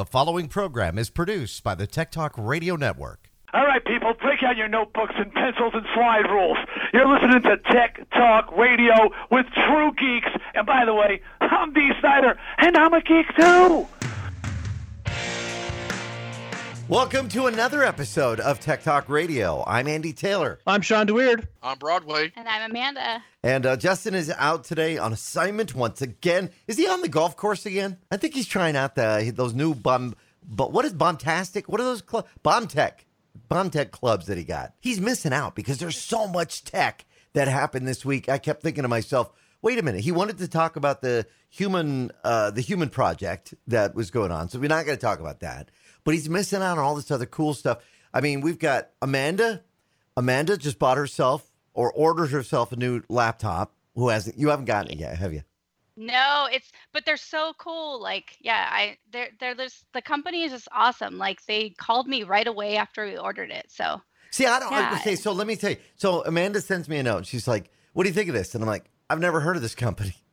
The following program is produced by the Tech Talk Radio Network. All right, people, break out your notebooks and pencils and slide rules. You're listening to Tech Talk Radio with true geeks. And by the way, I'm Dee Snider, and I'm a geek too. Welcome to another episode of Tech Talk Radio. I'm Andy Taylor. I'm Shawn DeWeird. on Broadway. And I'm Amanda. And uh, Justin is out today on assignment once again. Is he on the golf course again? I think he's trying out the those new bomb. But what is bombastic? What are those clubs? bomb tech clubs that he got. He's missing out because there's so much tech that happened this week. I kept thinking to myself, wait a minute. He wanted to talk about the human, uh, the human project that was going on. So we're not going to talk about that. But he's missing out on all this other cool stuff. I mean, we've got Amanda. Amanda just bought herself or ordered herself a new laptop. Who hasn't? You haven't gotten it yet, have you? No, it's but they're so cool. Like, yeah, I they're they're just the company is just awesome. Like they called me right away after we ordered it. So See, I don't. Yeah. Okay, so let me tell you. So Amanda sends me a note. She's like, "What do you think of this?" And I'm like, "I've never heard of this company."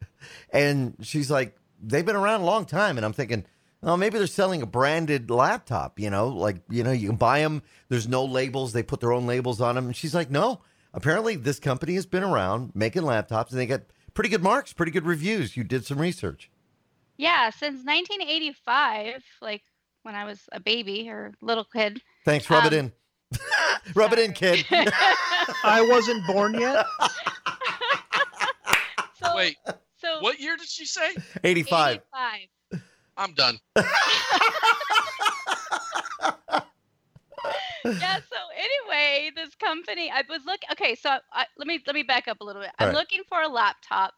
And she's like, "They've been around a long time." And I'm thinking, "Oh, maybe they're selling a branded laptop. You know, like you know, you can buy them. There's no labels. They put their own labels on them." And she's like, "No, apparently this company has been around making laptops, and they get pretty good marks, pretty good reviews. You did some research." yeah, since 1985, like when I was a baby or little kid. Thanks. Rub it Um, in. Rub it in, kid. I wasn't born yet. so Wait, so what year did she say? 85. 85. I'm done. yeah so anyway this company i was look okay so I, let me let me back up a little bit All i'm right. looking for a laptop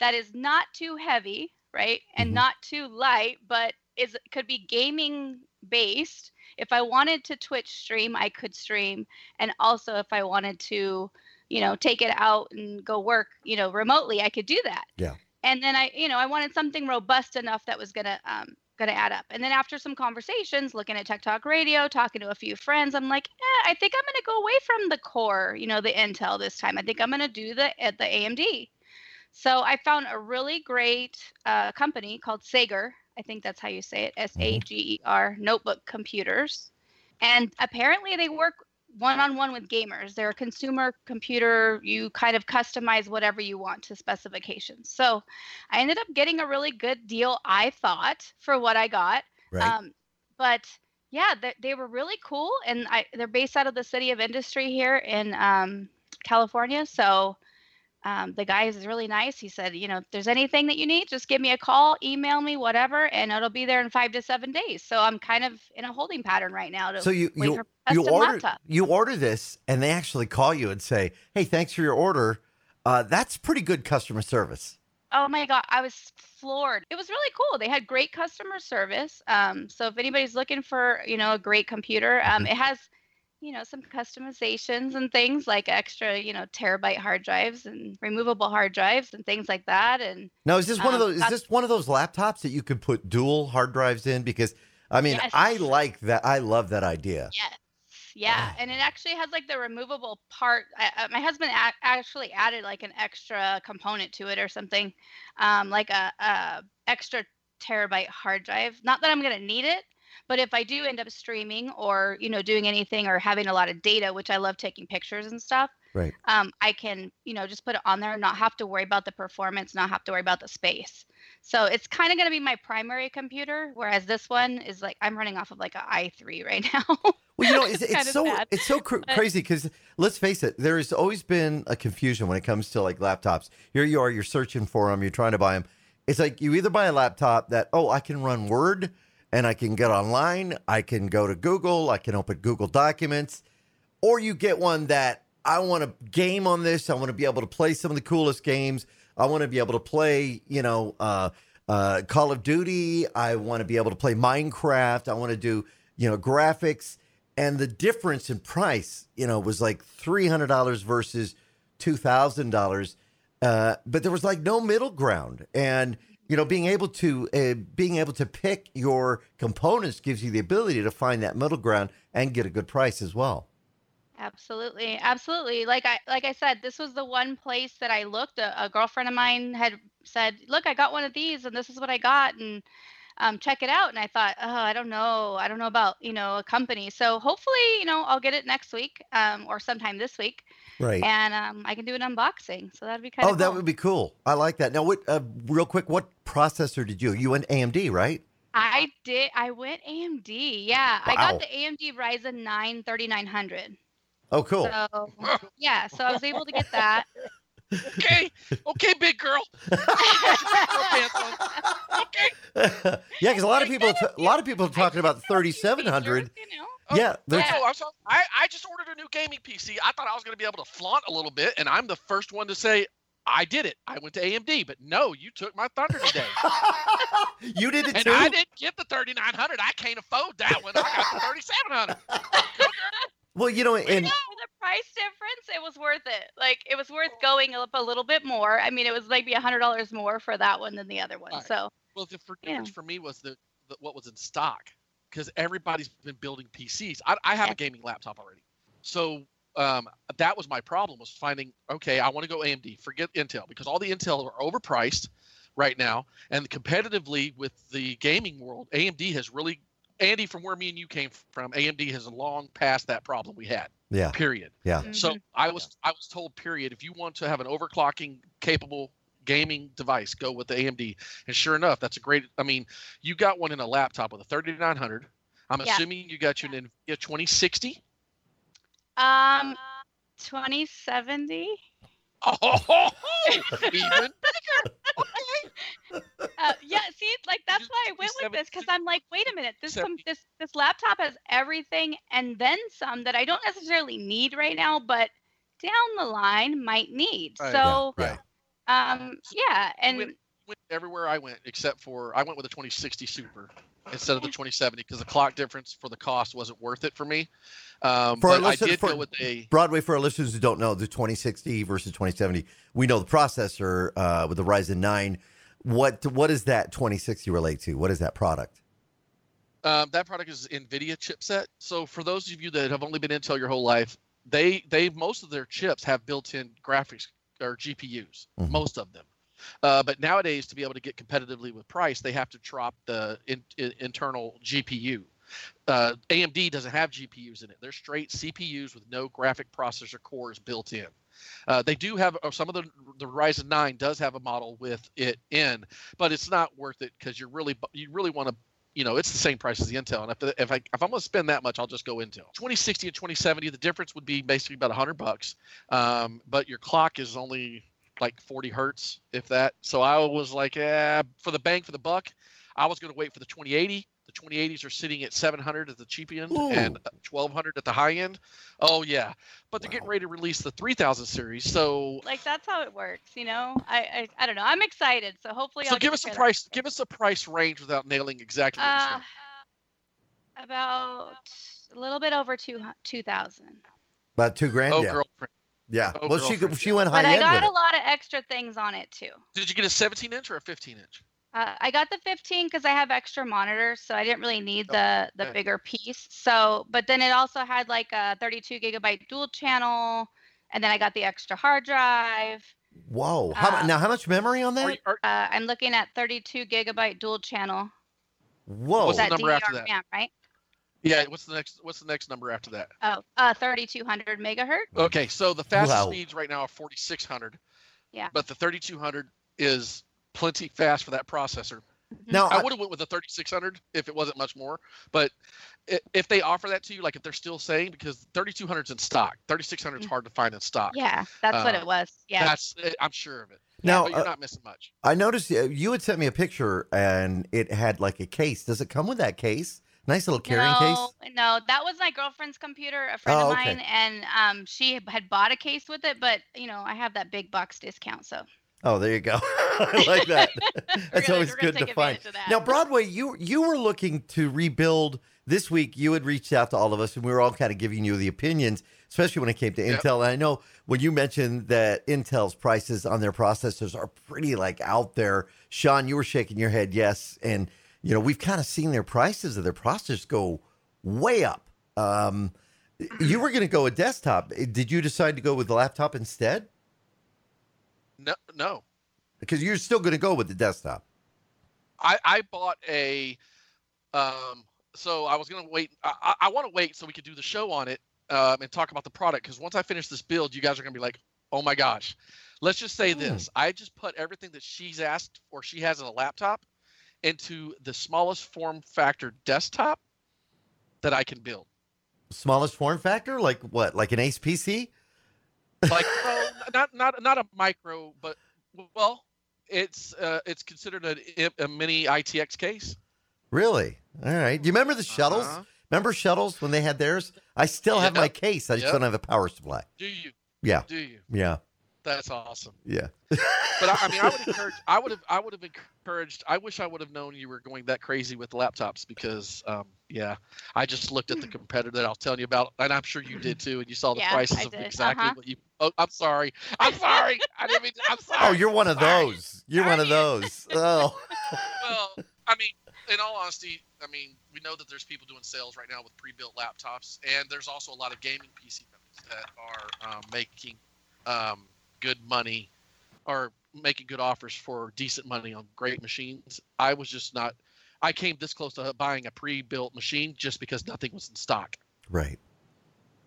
that is not too heavy right and Mhm. not too light but is could be gaming based if i wanted to twitch stream i could stream and also if i wanted to you know take it out and go work you know remotely i could do that Yeah. And then i you know i wanted something robust enough that was gonna um gonna add up. And then after some conversations looking at tech talk radio talking to a few friends i'm like eh, i think i'm gonna go away from the core you know the intel this time. I think i'm gonna do the at the amd so i found a really great uh, company called sager. I think that's how you say it. S-a-g-e-r notebook computers. And apparently they work one-on-one with gamers. They're a consumer computer. You kind of customize whatever you want to specifications. So i ended up getting a really good deal i thought for what i got. Right. um, but yeah they, they were really cool and I, they're based out of the city of industry here in um, california. So um, the guy is really nice he said you know if there's anything that you need just give me a call email me whatever and it'll be there in five to seven days so i'm kind of in a holding pattern right now to So you you you order laptop. you order this, and they actually call you and say, "Hey, thanks for your order." Uh, that's pretty good customer service. Oh my god, I was floored. It was really cool. They had great customer service. Um, so if anybody's looking for, you know, a great computer, um, it has, you know, some customizations and things like extra, you know, terabyte hard drives and removable hard drives and things like that. And Now, is this one of Um, those? Is this one of those laptops that you could put dual hard drives in? Because I mean, Yes. I like that. I love that idea. yes, yeah, Oh. and it actually has like the removable part. I, I, my husband a- actually added like an extra component to it or something, um, like a, a extra terabyte hard drive. Not that I'm gonna need it, but if I do end up streaming or you know doing anything or having a lot of data, which I love taking pictures and stuff, Right. um, I can you know just put it on there, and not have to worry about the performance, not have to worry about the space. So it's kind of gonna be my primary computer, whereas this one is like I'm running off of like an i3 right now. Well, you know, it's, It's it's so sad, it's so cr- but- crazy because let's face it, there has always been a confusion when it comes to like laptops. Here you are, you're searching for them, you're trying to buy them. It's like you either buy a laptop that oh, I can run Word and I can get online, I can go to Google, I can open Google Documents, or you get one that I want to game on this. I want to be able to play some of the coolest games. I want to be able to play, you know, uh, uh, Call of Duty. I want to be able to play Minecraft. I want to do, you know, graphics. And the difference in price, you know, was like three hundred dollars versus two thousand dollars. Uh, but there was like no middle ground, and you know, being able to uh, being able to pick your components gives you the ability to find that middle ground and get a good price as well. Absolutely, absolutely. Like I like I said, this was the one place that I looked. A, a girlfriend of mine had said, "Look, I got one of these, and this is what I got." And um, check it out. And I thought, oh, I don't know, I don't know about you know a company. So hopefully, you know, I'll get it next week um, or sometime this week, Right. and um, I can do an unboxing. So that'd be kind Oh, of Oh, that cool. would be cool. I like that. Now, what? Uh, real quick, what processor did you? You went AMD, right? I did. I went AMD. Yeah, I got the AMD Ryzen 9 3900. Oh, cool. So yeah, so I was able to get that. Okay, okay, big girl. Okay. yeah, because a lot of people, a lot of people are talking about the I just got a few 3700. features, You know. Oh, Yeah, there's- Oh, I'm. I, I just ordered a new gaming PC. I thought I was going to be able to flaunt a little bit, and I'm the first one to say I did it. I went to AMD, but no, you took my thunder today. you did it and too. I didn't get the 3900. I can't afford that one. I got the 3700. Well, you know, and Yeah, for the price difference, it was worth it. Like it was worth going up a little bit more. I mean, it was maybe a hundred dollars more for that one than the other one. Right. So Well, the for- Yeah. for me was the, the what was in stock because everybody's been building PCs. I, I have Yeah. a gaming laptop already, so um, that was my problem was finding okay, I want to go AMD. Forget Intel because all the Intel are overpriced right now, and competitively with the gaming world, AMD has really. Andy, from where me and you came from, AMD has long passed that problem we had. yeah, Period. yeah. So mhm. I was I was told period if you want to have an overclocking capable gaming device go with the AMD and sure enough that's a great I mean you got one in a laptop with a 3900 I'm Yeah. assuming you got you an Nvidia 2060 um, twenty seventy. oh even Uh, yeah, see, like that's why I went with this because I'm like, wait a minute, this com- 70. this this laptop has everything and then some that I don't necessarily need right now, but down the line might need. Right, so, yeah. Um, So yeah, and went- went everywhere I went except for I went with a 2060 Super instead of the 2070 because the clock difference for the cost wasn't worth it for me um, For our but I listeners- did for- go with a Broadway for our listeners who don't know the 2060 versus 2070. We know the processor uh, with the Ryzen 9. What what does that 2060 relate to? What is that product? Um, that product is NVIDIA chipset. So for those of you that have only been Intel your whole life, they they most of their chips have built-in graphics or GPUs, Mhm. most of them. Uh, but nowadays, to be able to get competitively with price, they have to drop the in, in- internal GPU. Uh, AMD doesn't have GPUs in it; they're straight CPUs with no graphic processor cores built in. Uh, they do have uh, some of the the Ryzen 9 does have a model with it in, but it's not worth it because you're really you really want to you know, it's the same price as the Intel. And if, if I if I'm gonna spend that much, I'll just go Intel. 2060 and 2070, the difference would be basically about 100 bucks. Um, but your clock is only like 40 hertz, if that. So I was like, yeah, for the bang for the buck, I was gonna wait for the 2080. The 2080s are sitting at 700 at the cheap end Ooh. and 1200 at the high end. Oh yeah, but they're getting ready to release the 3000 series. So like that's how it works, you know. I I, I don't know. I'm excited, so hopefully so I'll give us a try that. price. Give us a price range without nailing exactly. What Uh, about a little bit over two two thousand. About two grand. Oh, yeah. girlfriend. yeah. oh, well, she girlfriend, she went high But I got with a it. lot of extra things on it too. Did you get a 17 inch or a 15 inch? Uh, I got the 15 because I have extra monitors, so I didn't really need Oh, the the bigger piece. So, but then it also had like a 32 gigabyte dual channel, and then I got the extra hard drive. Whoa. How, uh, now, how much memory on that? you, are, Uh, I'm looking at 32 gigabyte dual channel. Whoa. What's that the number after DDR that? RAM, right? yeah. What's the next? What's the next number after that? Oh, uh, 3200 megahertz. Okay, so the fastest Wow. speeds right now are 4600. Yeah. But the 3200 is plenty fast for that processor. now, I I, would have went with the 3600 if it wasn't much more. But if they offer that to you, like if they're still saying, because 3200 is in stock, 3600 is Mm. hard to find in stock. Yeah, that's what Uh, it was. Yeah. That's eh, I'm sure of it. now but you're uh, not missing much. I noticed uh, you had sent me a picture and it had like a case. Does it come with that case? Nice little carrying no, case. no, that was my girlfriend's computer, a friend Oh, of okay. mine, and um, she had bought a case with it, but you know, I have that big box discount, so Oh, there you go. I like that. That's gonna- always good to find. Now, Broadway, you you were looking to rebuild this week. You had reached out to all of us, and we were all kind of giving you the opinions, especially when it came to Yep. Intel. And I know when you mentioned that Intel's prices on their processors are pretty like out there. Shawn, you were shaking your head, yes, and you know we've kind of seen their prices of their processors go way up. Um, you were going to go a desktop. Did you decide to go with the laptop instead? No, no. Because you're still going to go with the desktop. I, I bought a um so I was gonna wait I, I, want to wait so we could do the show on it um, and talk about the product because once I finish this build, you guys are gonna be like, oh my gosh. Let's just say Hmm. this. I just put everything that she's asked or she has in a laptop into the smallest form factor desktop that I can build. Smallest form factor, like what? Like an Ace PC? Like well, not not not a micro, but well, it's uh, it's considered a, a mini ITX case. Really? All right. Do you remember the shuttles? Uh-huh. Remember shuttles when they had theirs? I still have my case. I just Yep. don't have a power supply. Do you? Yeah. Do you? Yeah. That's awesome. Yeah. But I, I mean, I would encourage. I would have. I would have encouraged. I wish I would have known you were going that crazy with laptops because, um, yeah, I just looked at the competitor that I was telling you about, and I'm sure you did too, and you saw the Yeah, prices I of did. exactly Uh-huh. what you. Oh, I'm sorry. I'm sorry. I didn't mean. I'm sorry. Oh, you're one of those. You're one of those. Oh. well, I mean, in all honesty, I mean, we know that there's people doing sales right now with pre-built laptops, and there's also a lot of gaming PC companies that are um, making um, good money or making good offers for decent money on great machines. I was just not. I came this close to buying a pre-built machine just because nothing was in stock, Right.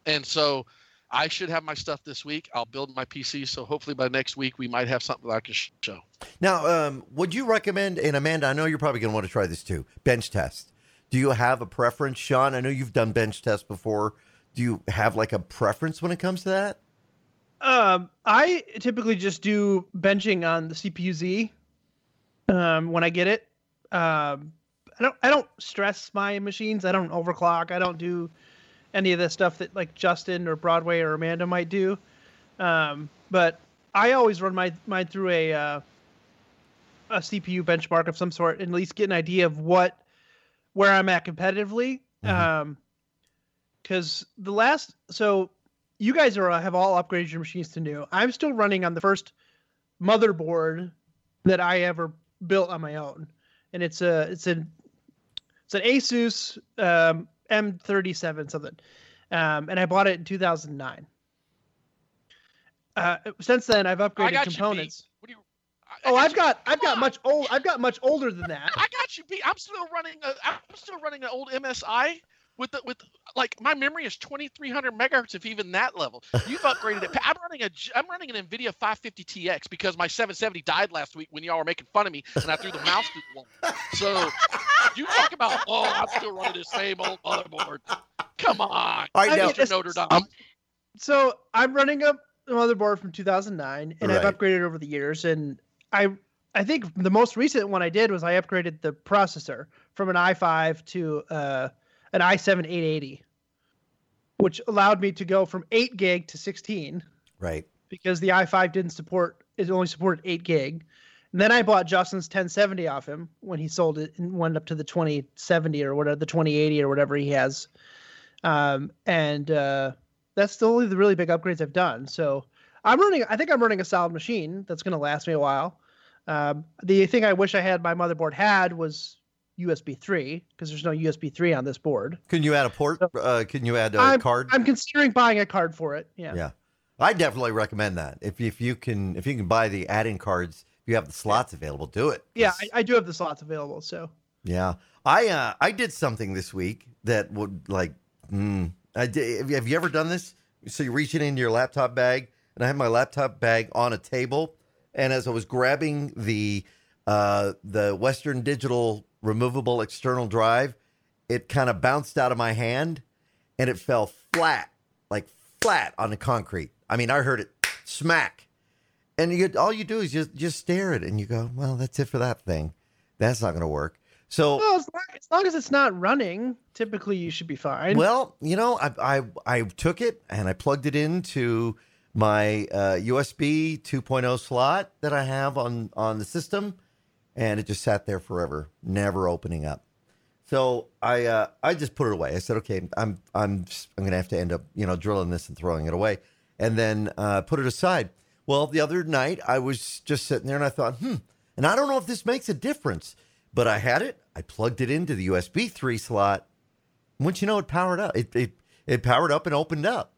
and so. I should have my stuff this week. I'll build my PC, so hopefully by next week we might have something that I can show. Now, um, would you recommend, and Amanda, I know you're probably going to want to try this too, bench test. Do you have a preference, Shawn? I know you've done bench tests before. Do you have like a preference when it comes to that? Um, I typically just do benching on the CPU Z. Um, when I get it, um, I don't I don't stress my machines. I don't overclock. I don't do any of the stuff that like Justin or Broadway or Amanda might do. Um, but I always run my mine through a uh, a CPU benchmark of some sort, and at least get an idea of what where I'm at competitively. Mhm. Um, because the last so you guys are uh, have all upgraded your machines to new. I'm still running on the first motherboard that I ever built on my own, and it's a it's an it's an Asus um, M37 something, um, and I bought it in 2009. Uh, since then, I've upgraded got you, components. What do you? I- I Oh, I've you. got I've got on. much old I've got much older than that. I got you beat. I'm still running a. I'm still running an old MSI with the with like my memory is 2300 megahertz if even that level. You've upgraded it. I'm running a. G- I'm running an Nvidia 550 TX because my 770 died last week when y'all were making fun of me and I threw the mouse through the wall. So you talk about oh I'm still running the same old motherboard. Come on, All right, I now, mean, Mr. Notre Dame. so I'm running a motherboard from 2009, and I've upgraded over the years. And I, I think the most recent one I did was I upgraded the processor from an i5 to uh, an i7 880, which allowed me to go from 8 gig to 16 right. because the i5 didn't support it only supported 8 gig. And then I bought Justin's 1070 off him when he sold it and went up to the 2070 or whatever the 2080 or whatever he has. Um, and uh, that's the only the really big upgrades I've done. So I'm running. I think I'm running a solid machine that's going to last me a while. Um, the thing I wish I had my motherboard had was USB 3 because there's no USB 3 on this board. Can you add a port? Uh, can you add a I'm- card? I'm considering buying a card for it. Yeah. Yeah. I definitely recommend that. If if you can if you can buy the add-in cards, if you have the slots available, do it. Yeah, I, I do have the slots available. So Yeah, I uh, I did something this week that would like. Mm, I did, have you- have you ever done this? So you're reaching into your laptop bag, and I had my laptop bag on a table, and as I was grabbing the uh, the Western Digital removable external drive, it kind of bounced out of my hand, and it fell flat, like flat on the concrete. I mean, I heard it smack, and you all you do is just just stare at it, and you go, "Well, that's it for that thing. That's not going to work." So well, as long, as long as it's not running, typically you should be fine. well, you know, I, I I took it and I plugged it into my uh, USB 2.0 slot that I have on on the system, and it just sat there forever, never opening up. So I uh, I just put it away. I said, okay, I'm I'm I'm gonna have to end up you know drilling this and throwing it away, and then uh, put it aside. Well, the other night I was just sitting there and I thought, hmm, and I don't know if this makes a difference, but I had it. I plugged it into the USB three slot. Once you know it powered up, it, it it powered up and opened up,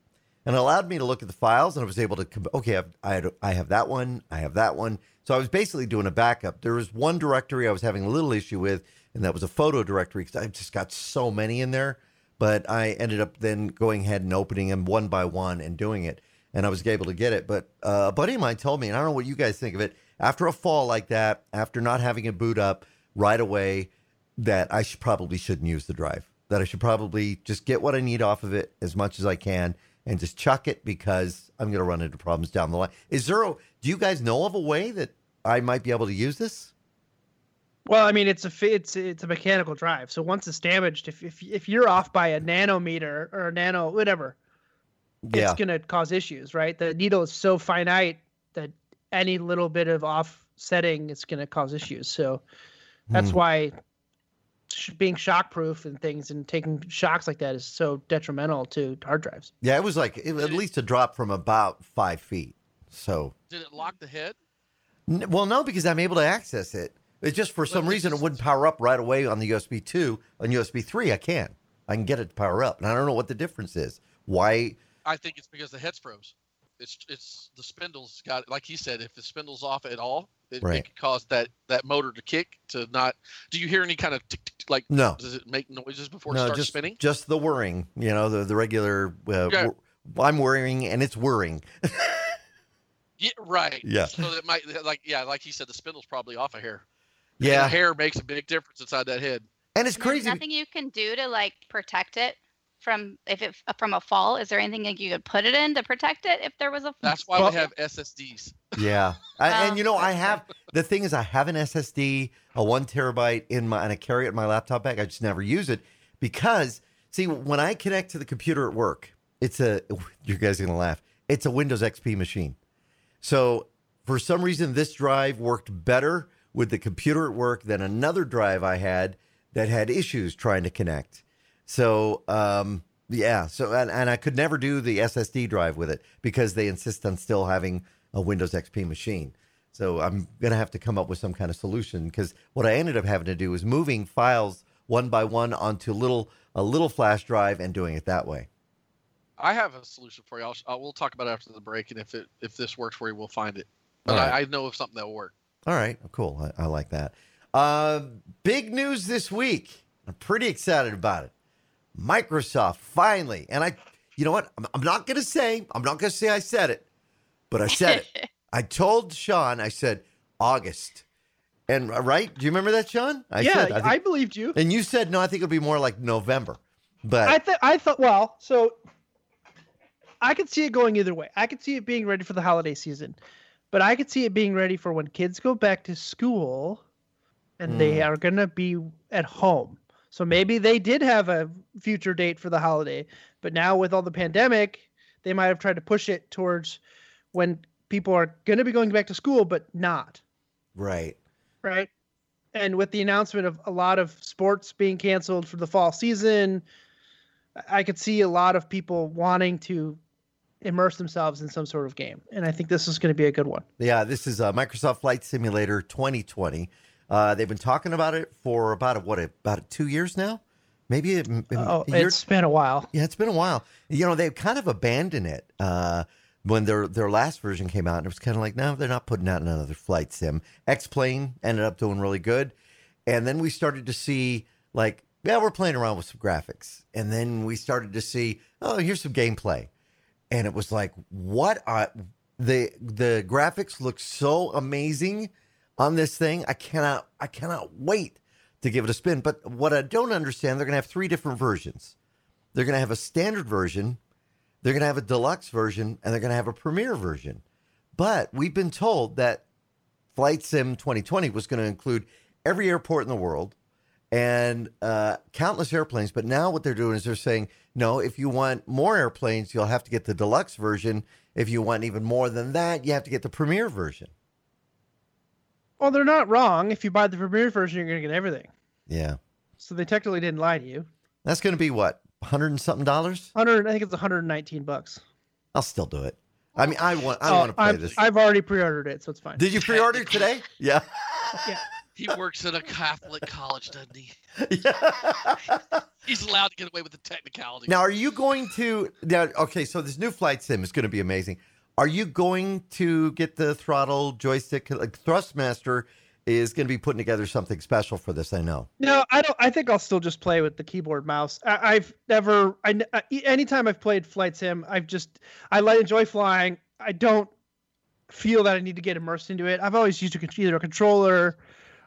and allowed me to look at the files, and I was able to okay, I've, I had, I have that one, I have that one, So I was basically doing a backup. There was one directory I was having a little issue with, and that was a photo directory because I've just got so many in there. But I ended up then going ahead and opening them one by one and doing it, and I was able to get it. But uh, a buddy of mine told me, and I don't know what you guys think of it, after a fall like that, after not having it boot up right away, that I should probably shouldn't use the drive. That I should probably just get what I need off of it as much as I can and just chuck it because I'm going to run into problems down the line. Is there a, do you guys know of a way that I might be able to use this? Well, I mean, it's a it's it's a mechanical drive. So once it's damaged, if if if you're off by a nanometer or a nano whatever, Yeah. it's gonna cause issues, right? The needle is so finite that any little bit of offsetting is gonna cause issues. So that's Hmm. why sh- being shockproof and things and taking shocks like that is so detrimental to hard drives. Yeah, it was like it, at least a drop from about five feet. So, Did it lock the head? N- well, no, because I'm able to access it. It's just for some it's reason it wouldn't power up right away on the USB two. On USB three, I can. I can get it to power up, and I don't know what the difference is. Why? I think it's because the head's froze. It's it's the spindle's got like he said. If the spindle's off at all, it, Right. it could cause that that motor to kick to not. Do you hear any kind of tick, tick, tick, like? No, Does it make noises before it starts just spinning? just the whirring. You know, the the regular. Uh, Yeah. whir- I'm whirring, and it's whirring. Yeah, right. Yeah. So it might like yeah, like he said, the spindle's probably off a hair. And Yeah, hair makes a big difference inside that head. and it's And there's crazy. Nothing you can do to like protect it from if it from a fall. Is there anything like you could put it in to protect it if there was a? Fall? That's why Well- we have SSDs. Yeah, I, and you know, I have the thing is, I have an SSD, a one terabyte in my, and I carry it in my laptop bag. I just never use it because, see, when I connect to the computer at work, it's a. You guys are gonna laugh. It's a Windows XP machine, so for some reason, this drive worked better with the computer at work than another drive I had that had issues trying to connect. So, um, yeah. So, and, and I could never do the SSD drive with it because they insist on still having a Windows XP machine. So I'm going to have to come up with some kind of solution because what I ended up having to do was moving files one by one onto little a little flash drive and doing it that way. I have a solution for you. I'll, I'll we'll talk about it after the break, and if it if this works for you, we'll find it. But right. I, I know of something that will work. All right, cool. I, I like that. Uh, big news this week. I'm pretty excited about it. Microsoft finally, and I, you know what? I'm, I'm not going to say, I'm not going to say I said it, but I said it. I told Shawn, I said August. And right? Do you remember that, Shawn? I yeah, said, I, think- believed you. and you said, no, I think it'll be more like November. But I thought I thought well, so I could see it going either way. I could see it being ready for the holiday season, but I could see it being ready for when kids go back to school and they Mm. are going to be at home. So maybe they did have a future date for the holiday, but now with all the pandemic, they might have tried to push it towards when people are going to be going back to school but not right. right? And with the announcement of a lot of sports being canceled for the fall season, I could see a lot of people wanting to immerse themselves in some sort of game. And I think this is going to be a good one. Yeah, this is uh, Microsoft Flight Simulator 2020. Uh, they've been talking about it for about what about two years now, maybe a- Oh, it's been a while. Yeah, it's been a while. You know, they've kind of abandoned it uh, when their their last version came out. And it was kind of like, no, they're not putting out another flight sim. X Plane ended up doing really good, and then we started to see like, yeah, we're playing around with some graphics, and then we started to see, oh, here's some gameplay, and it was like, what? Are, the the graphics look so amazing on this thing. I cannot I cannot wait to give it a spin. But what I don't understand, they're going to have three different versions. They're going to have a standard version, they're going to have a deluxe version, and they're going to have a premiere version. But we've been told that Flight Sim 2020 was going to include every airport in the world and uh, countless airplanes. But now what they're doing is they're saying, no, if you want more airplanes, you'll have to get the deluxe version. If you want even more than that, you have to get the premiere version. Well, they're not wrong. If you buy the premiere version, you're going to get everything. Yeah. So they technically didn't lie to you. That's going to be what, 100 and something dollars? 100, I think it's 119 bucks. I'll still do it. I mean, I want, I Oh, want to play I'm- this. I've already pre-ordered it, so it's fine. Did you pre-order today? Yeah. Yeah. He works at a Catholic college, doesn't he? yeah. He's allowed to get away with the technicality. Now, are you going to now? Okay, so this new flight sim is going to be amazing. Are you going to get the throttle joystick? Like Thrustmaster is going to be putting together something special for this. I know. No, I don't. I think I'll still just play with the keyboard mouse. I, I've never. I, uh, e- anytime I've played Flight Sim, I've just I like enjoy flying. I don't feel that I need to get immersed into it. I've always used a, either a controller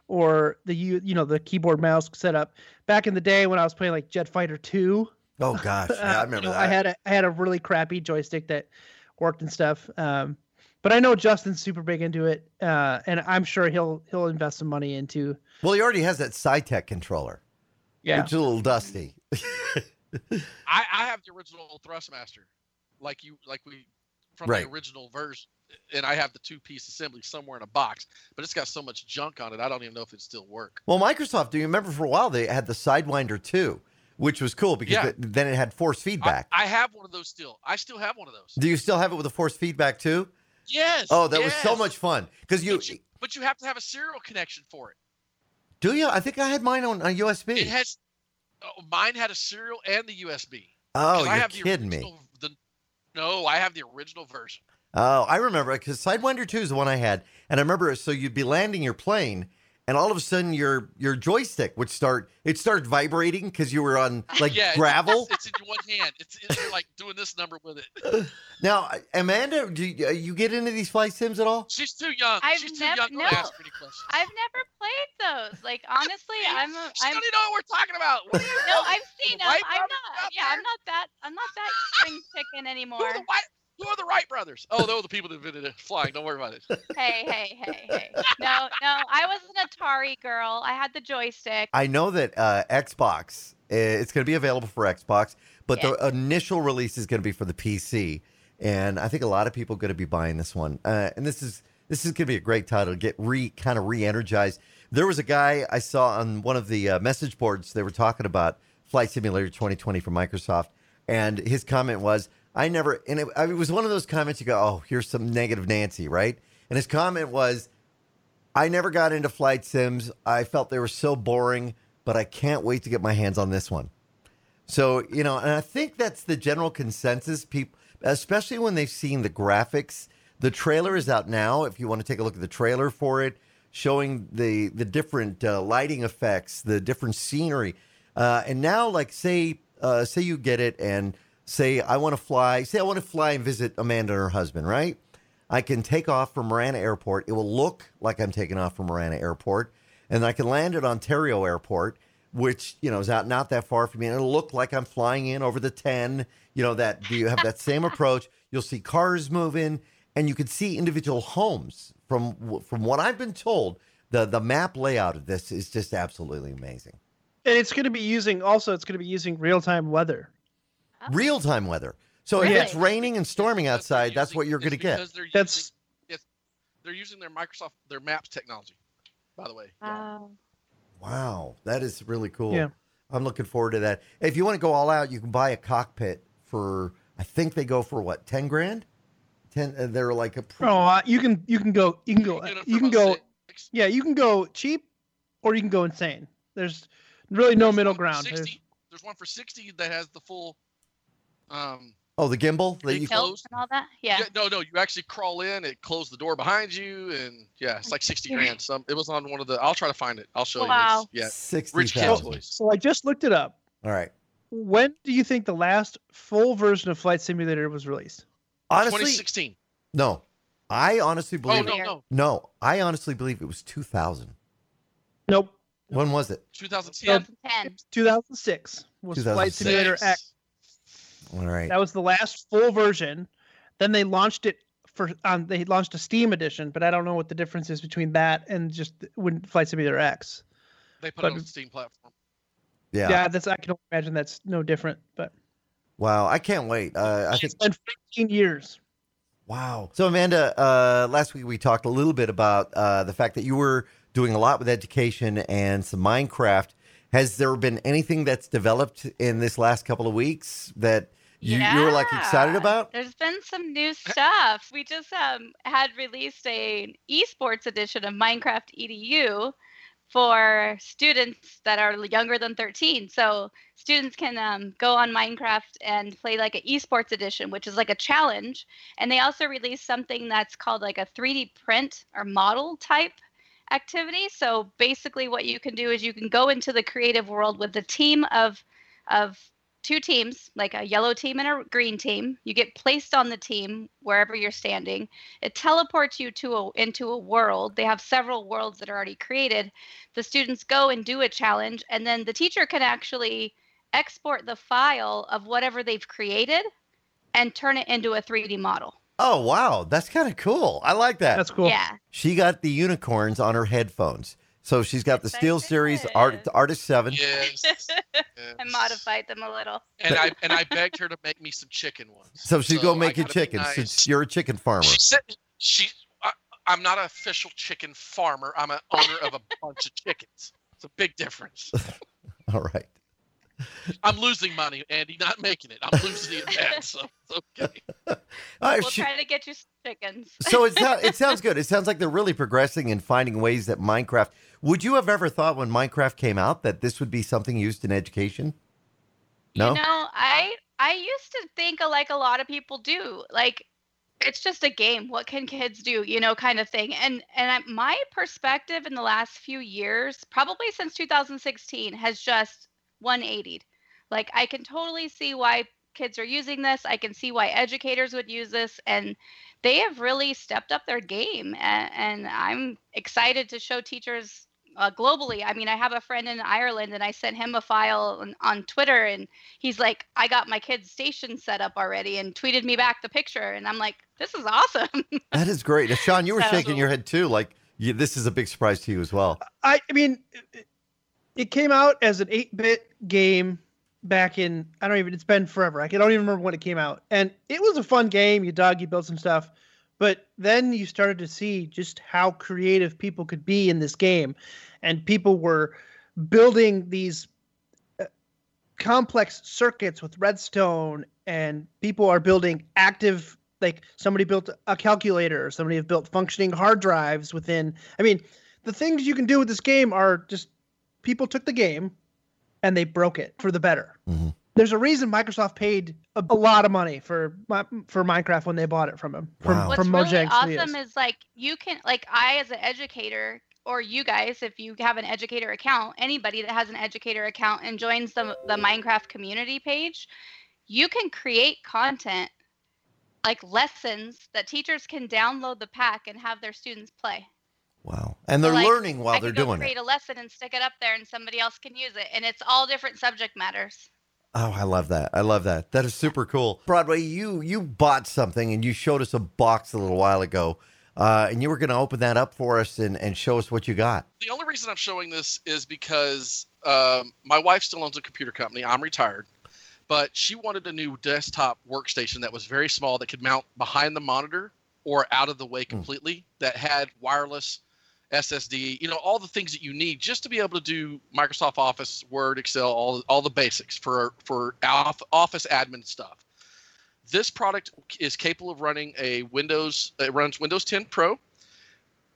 or the you you know the keyboard mouse setup. Back in the day when I was playing like Jet Fighter Two, Oh gosh, yeah, I uh, remember you know, that. I had a I had a really crappy joystick that worked and stuff. Um, but I know Justin's super big into it, uh, and I'm sure he'll he'll invest some money into. well, he already has that Saitek controller, Yeah, which is a little dusty. I, I have the original Thrustmaster, like you, like we, from Right. the original version, and I have the two-piece assembly somewhere in a box, but it's got so much junk on it, I don't even know if it still work. Well, Microsoft, do you remember for a while they had the Sidewinder too? which was cool because Yeah. then it had force feedback. I have one of those still. I still have one of those. do you still have it with the force feedback too? Yes. Oh, that was so much fun because you But you, but you have to have a serial connection for it. do you? I think I had mine on a USB. It has. Oh, mine had a serial and the USB. Oh, you're kidding the me. The, no, I have the original version. Oh, I remember because Sidewinder 2 is the one I had. And I remember so you'd be landing your plane and all of a sudden your your joystick would start it started vibrating because you were on like yeah, gravel. It's, in one hand. It's, it's like doing this number with it. Now, Amanda, do you, uh, you get into these flight sims at all? She's too young. I've She's too young. Don't no. ask any questions. I've never played those. Like honestly, I'm a, She I'm don't even know what we're talking about. What are you no, I've seen them. I'm not. Yeah, there? I'm not that. I'm not that spring chicken Who anymore. Are the White? Who are the Wright brothers? Oh, they're the people that invented it. flying. Don't worry about it. Hey, hey, hey, hey. No, no, I was an Atari girl. I had the joystick. I know that uh, Xbox, uh, it's going to be available for Xbox, but the initial release is going to be for the PC. And I think a lot of people are going to be buying this one. Uh, and this is this is going to be a great title to get re kind of re-energized. There was a guy I saw on one of the uh, message boards. They were talking about Flight Simulator 2020 from Microsoft, and his comment was, "I never." And it, I mean, it was one of those comments you go, "Oh, here's some negative Nancy," right? And his comment was, I never got into flight sims. I felt they were so boring, but I can't wait to get my hands on this one. So, you know, and I think that's the general consensus people especially when they've seen the graphics. The trailer is out now if you want to take a look at the trailer for it showing the the different uh, lighting effects, the different scenery. Uh, and now like say uh, say you get it and say I want to fly, say I want to fly and visit Amanda and her husband, right? I can take off from Marana Airport. It will look like I'm taking off from Marana Airport, and I can land at Ontario Airport, which you know is out not that far from me. And it'll look like I'm flying in over the ten. You know that do you have that same approach. You'll see cars moving, and you can see individual homes. From from what I've been told, the the map layout of this is just absolutely amazing. and it's going to be using also. It's going to be using real time weather. Oh. Real time weather. So if it's raining and storming That's what outside, that's using- what you're going to get. They're That's- using, yes, they're using their Microsoft their Maps technology. By the way. Wow. Wow, that is really cool. Yeah. I'm looking forward to that. If you want to go all out, you can buy a cockpit for. I think they go for what, ten grand? Ten. Uh, they're like a. pr- Oh, uh, you can you can go you can go get it you can go six. yeah you can go cheap, or you can go insane. There's really no There's middle one for ground. There's- There's one for sixty that has the full. Um, Oh, the gimbal that you. Kill- Tilt Closed? and all that. Yeah. yeah, no, no, you actually crawl in, it closed the door behind you, and yeah, it's like sixty grand. Some it was on one of the. I'll try to find it. I'll show Wow. you. It's, yeah, Sixty Rich Kid thousand. toys. So I just looked it up. All right. When do you think the last full version of Flight Simulator was released? Honestly, 2016. no. I honestly believe. Oh believe. no, Weird. no, no, I honestly believe it was two thousand. Nope. When was it? 2010. 2010. 2006 was Flight Simulator X. All right. That was the last full version. Then they launched it for um, they launched a Steam edition, but I don't know what the difference is between that and just when Flight Simulator X. They put But- it on the Steam platform. yeah. Yeah, that's I can imagine that's no different. But Wow. I can't wait. Uh, I think it's been 15 years. Wow. So, Amanda, uh, last week we talked a little bit about uh, the fact that you were doing a lot with education and some Minecraft. Has there been anything that's developed in this last couple of weeks that you, you were like excited about? There's been some new stuff. We just um had released a esports edition of Minecraft EDU for students that are younger than 13. So students can um, go on Minecraft and play like an esports edition, which is like a challenge. And they also released something that's called like a 3D print or model type activity. So basically, what you can do is you can go into the creative world with a team of of two teams, like a yellow team and a green team. You get placed on the team wherever you're standing. It teleports you to a, into a world. They have several worlds that are already created. The students go and do a challenge, and then the teacher can actually export the file of whatever they've created and turn it into a 3D model. Oh wow, that's kind of cool. I like that. That's cool. Yeah. She got the unicorns on her headphones. So she's got the Yes, I Steel Series Art. Arctis 7. Yes. I modified them a little. And I and I begged her to make me some chicken ones. So she's going to I make you chicken nice. since you're a chicken farmer. She said she. I, I'm not an official chicken farmer. I'm an owner of a bunch of chickens. It's a big difference. All right. I'm losing money, Andy. Not making it. I'm losing it bad. So it's okay. All right, We'll she- try to get you some chickens. so it, it sounds good. It sounds like they're really progressing and finding ways that Minecraft. Would you have ever thought when Minecraft came out that this would be something used in education? No? You know, I I used to think like a lot of people do. Like it's just a game. What can kids do? You know, kind of thing. And and I, my perspective in the last few years, probably since 2016, has just 180'd. Like I can totally see why kids are using this. I can see why educators would use this, and they have really stepped up their game. And, and I'm excited to show teachers uh, globally. I mean, I have a friend in Ireland, and I sent him a file on, on Twitter, and he's like, "I got my kids' station set up already," and tweeted me back the picture, and I'm like, "This is awesome." That is great. Now, Shawn, you were So- shaking your head too. Like you, this is a big surprise to you as well. I, I mean, it- it came out as an 8-bit game back in I don't even it's been forever. I don't even remember when it came out. And it was a fun game. You dug, you built some stuff. But then you started to see just how creative people could be in this game. And people were building these uh, complex circuits with redstone and people are building active like somebody built a calculator, somebody have built functioning hard drives within I mean, the things you can do with this game are just people took the game and they broke it for the better. Mhm. There's a reason Microsoft paid a, a lot of money for for Minecraft when they bought it from him from, Wow. What's from really awesome Studios. is like you can like I as an educator or you guys if you have an educator account, anybody that has an educator account and joins the the Minecraft community page, you can create content like lessons that teachers can download the pack and have their students play. Wow. And they're like, learning while I they're can go doing create it. a lesson and stick it up there and somebody else can use it and it's all different subject matters. Oh, I love that. I love that. That is super cool. Broadway, you you bought something and you showed us a box a little while ago. Uh, and you were going to open that up for us and, and show us what you got. The only reason I'm showing this is because um, my wife still owns a computer company. I'm retired, but she wanted a new desktop workstation that was very small that could mount behind the monitor or out of the way completely. That had wireless SSD, you know, all the things that you need just to be able to do Microsoft Office, Word, Excel, all all the basics for for Office admin stuff. This product is capable of running a Windows. It runs Windows 10 Pro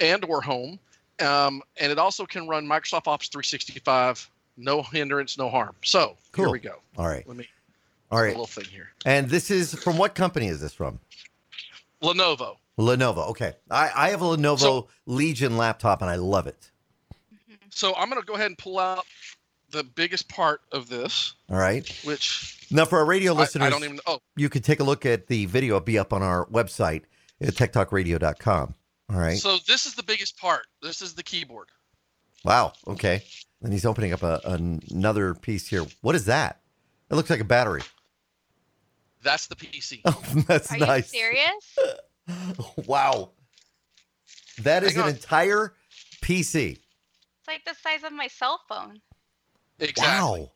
and or Home, um, and it also can run Microsoft Office 365. No hindrance, no harm. So Cool. here we go. All right. Let me all right. a little thing here. And this is from what company is this from? Lenovo. Lenovo. Okay. I, I have a Lenovo So- Legion laptop and I love it. Mm-hmm. So I'm going to go ahead and pull out the biggest part of this, All right. which Now, for our radio listeners, I don't even. Oh, you can take a look at the video. It'll be up on our website at techtalkradio.com. All right. so this is the biggest part. This is the keyboard. Wow. Okay. And he's opening up a, another piece here. What is that? It looks like a battery. That's the PC. Oh, that's Are nice. you serious? Wow. That is an entire PC. It's like the size of my cell phone. Exactly. Wow.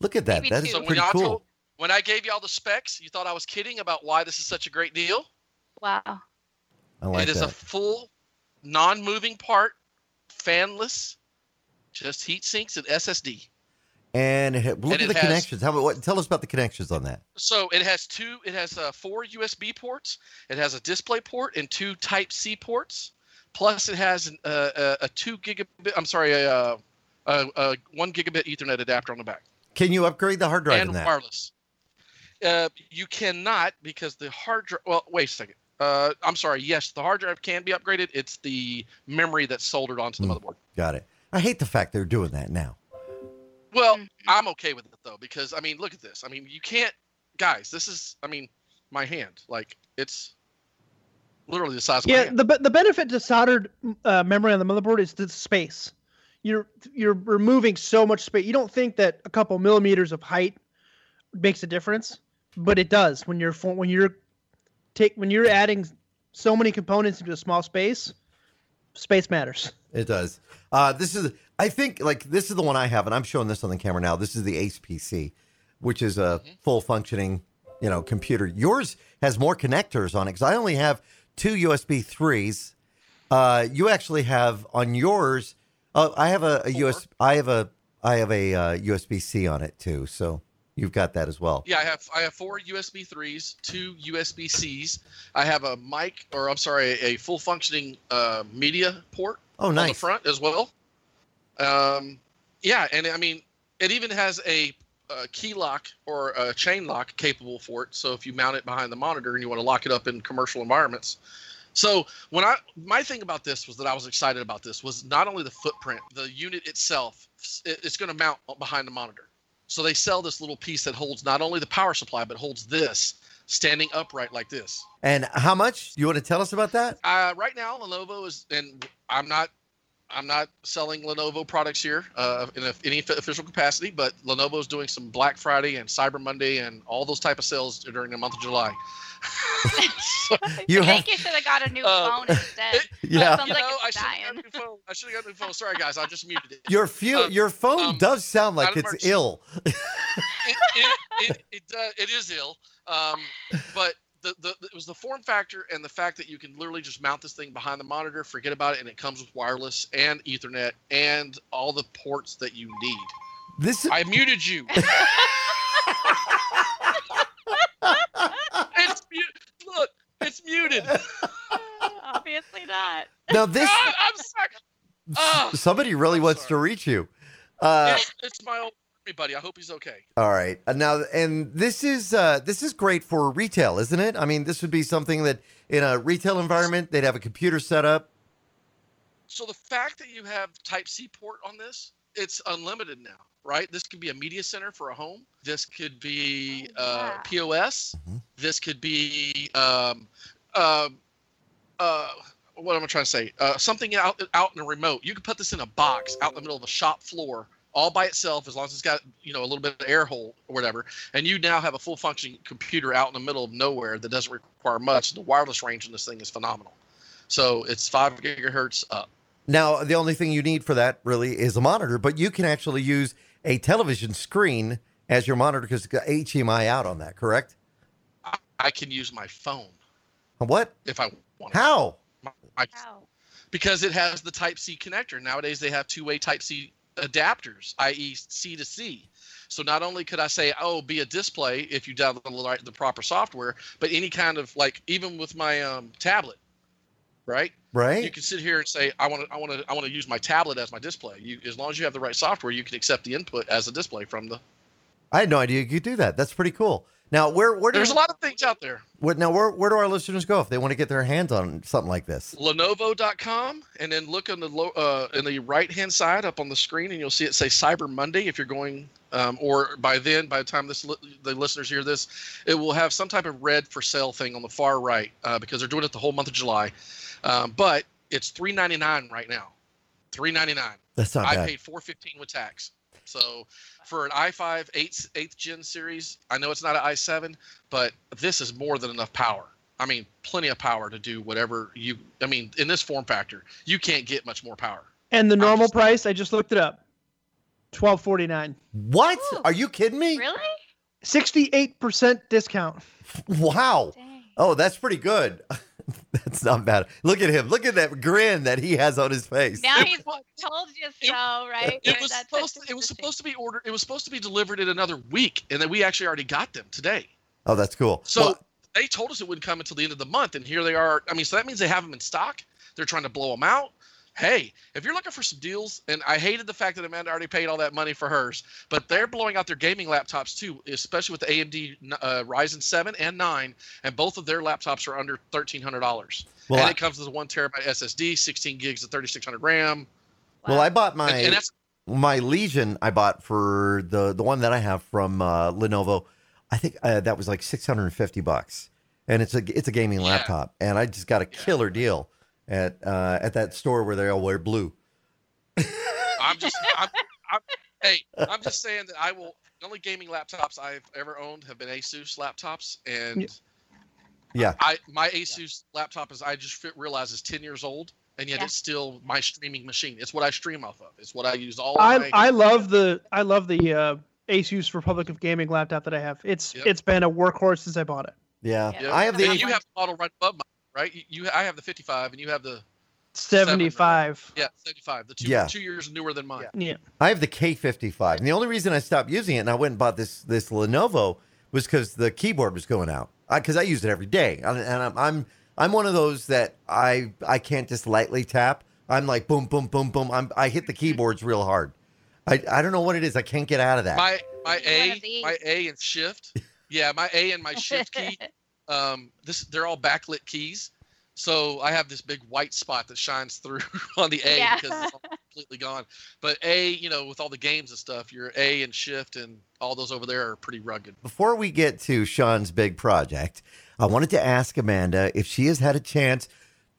Look at that. Maybe That is two. So when pretty y'all cool. told, when I gave you all the specs, you thought I was kidding about why this is such a great deal. Wow. I like it is that. a full, non-moving part, fanless, just heat sinks and SSD. And it, look and at it the has- connections. How about what? Tell us about the connections on that. So it has two. It has uh, four USB ports. It has a display port and two Type C ports. Plus, it has an, uh, a, a two gigabit. I'm sorry, a, uh, a, a one gigabit Ethernet adapter on the back Can you upgrade the hard drive and wireless. Uh, you cannot because the hard drive. Well, wait a second. Uh, I'm sorry. Yes, the hard drive can be upgraded. It's the memory that's soldered onto the Hmm. motherboard. Got it. I hate the fact they're doing that now. Well, Mhm. I'm okay with it though because I mean, look at this. I mean, you can't, guys. This is, I mean, my hand. Like it's literally the size of my Yeah, hand. the the benefit to soldered uh, memory on the motherboard is the space. You're you're removing so much space. You don't think that a couple millimeters of height makes a difference, but it does when you're when you're take when you're adding so many components into a small space. Space matters. It does. Uh, this is, I think, like this is the one I have, and I'm showing this on the camera now. This is the Ace PC, which is a full functioning, you know, computer. Yours has more connectors on it because I only have two USB threes. Uh, you actually have on yours. Uh, I have a, a Four. US. I have a. I have a uh, USB C on it too. So you've got that as well. Yeah, I have I have four USB threes, two USB Cs. I have a mic, or I'm sorry, a full functioning uh, media port Oh, on the front as well. Um, yeah, and I mean, it even has a, a key lock or a chain lock capable for it. So if you mount it behind the monitor and you want to lock it up in commercial environments. So when I my thing about this was that I was excited about this was not only the footprint, the unit itself, it- it's going to mount behind the monitor. So they sell this little piece that holds not only the power supply but holds this standing upright like this. And how much? You want to tell us about that? Uh, right now, Lenovo is, and I'm not, I'm not selling Lenovo products here uh, in a, any f- official capacity, but Lenovo is doing some Black Friday and Cyber Monday and all those type of sales during the month of July. So, You I have- think you should have got a new Uh, phone instead. it- Yeah. Sounds you like know, I should have got dying. a new phone. I should have got a new phone. Sorry, guys, I just muted it. Your few, Uh, your phone um, does sound like not it's emergency. ill. it, it, it, it, uh, it is ill, um, but the, the it was the form factor and the fact that you can literally just mount this thing behind the monitor, forget about it, and it comes with wireless and Ethernet and all the ports that you need. This is I muted you. it's mu- look, it's muted. Obviously not. now this. Ah, I'm sorry. Ah. somebody really I'm wants to reach you. Uh, It's, it's my old buddy. I hope he's okay. All right. Uh, Now, and this is uh, this is great for retail, isn't it? I mean, this would be something that in a retail environment they'd have a computer set up. So the fact that you have Type C port on this, it's unlimited now, right? This could be a media center for a home. This could be Oh, uh, yeah. POS. Mhm. This could be um, uh, uh, what am I trying to say? Uh, something out out in a remote. You could put this in a box out in the middle of a shop floor. All by itself, as long as it's got you know a little bit of air hole or whatever, and you now have a full functioning computer out in the middle of nowhere that doesn't require much. The wireless range in this thing is phenomenal. So it's five gigahertz up. Now, the only thing you need for that really is a monitor, but you can actually use a television screen as your monitor because it's got HDMI out on that. Correct? I, I can use my phone What? if I want. to. How? I, Wow. because it has the Type C connector. Nowadays they have two-way Type C adapters, i.e., C to C. So not only could I say, "Oh, be a display" if you download the, the proper software, but any kind of like, even with my um, tablet, right? Right. You can sit here and say, "I want to, I want to, I want to use my tablet as my display." You, as long as you have the right software, you can accept the input as a display from the. I had no idea you could do that. That's pretty cool. Now, where where do There's a lot of things out there. what, now where where do our listeners go if they want to get their hands on something like this? Lenovo.com, and then look on the low, uh, in the right hand side up on the screen, and you'll see it say Cyber Monday. If you're going, um, or by then, by the time this li- the listeners hear this, it will have some type of red for sale thing on the far right uh, because they're doing it the whole month of July. Um, but it's three ninety nine right now. Three ninety nine. That's not I bad. paid four fifteen with tax. So for an i5 eighth eighth gen series, I know it's not an i7, but this is more than enough power. I mean, plenty of power to do whatever you. I mean, in this form factor, you can't get much more power. And the normal just- price, I just looked it up. Twelve forty nine. What? Ooh. Are you kidding me? Really? Sixty eight percent discount. Wow. Dang. Oh, that's pretty good. that's not bad. Look at him. Look at that grin that he has on his face. Now It he's told you so, right? It Right, was supposed. To, it was supposed to be ordered. It was supposed to be delivered in another week, and then we actually already got them today. Oh, that's cool. So Well, they told us it wouldn't come until the end of the month, and here they are. I mean, so that means they have them in stock. they're trying to blow them out. Hey, if you're looking for some deals, and I hated the fact that Amanda already paid all that money for hers, but they're blowing out their gaming laptops too, especially with the AMD uh, Ryzen 7 and 9, and both of their laptops are under $1,300. Well, and I- it comes with a one terabyte SSD, 16 gigs of 3600 RAM. Well, I bought my And, and my Legion. I bought for the the one that I have from uh, Lenovo. I think uh, that was like six hundred and fifty bucks, and it's a it's a gaming Yeah. laptop, and I just got a killer deal at uh, at that store where they all wear blue. I'm just, I'm, I'm, hey, I'm just saying that I will. The only gaming laptops I've ever owned have been ASUS laptops, and Yeah. Yeah, I my ASUS laptop is I just fit, realize is 10 years old, and yet Yeah. it's still my streaming machine. It's what I stream off of. It's what I use all. I my, I love the I love the uh, Asus Republic of Gaming laptop that I have. It's Yep. it's been a workhorse since I bought it. yeah. Yeah. I have the And you have the model right above mine, right? You, you I have the 55, and you have the Seven, right? Seventy five. yeah 75. The two Yeah. two years newer than mine. Yeah. I have the K55, and the only reason I stopped using it and I went and bought this this Lenovo was because the keyboard was going out. Because I, use it every day, and and I'm, I'm I'm one of those that I I can't just lightly tap. I'm like boom boom boom boom. I'm I hit the mm-hmm. keyboards real hard. I I don't know what it is. I can't get out of that. My my You're one of A my A and shift. Yeah, my A and my shift key. Um, this they're all backlit keys. So I have this big white spot that shines through on the A Yeah. because it's all completely gone. But A, you know, with all the games and stuff, your A and shift and all those over there are pretty rugged. Before we get to Shawn's big project, I wanted to ask Amanda if she has had a chance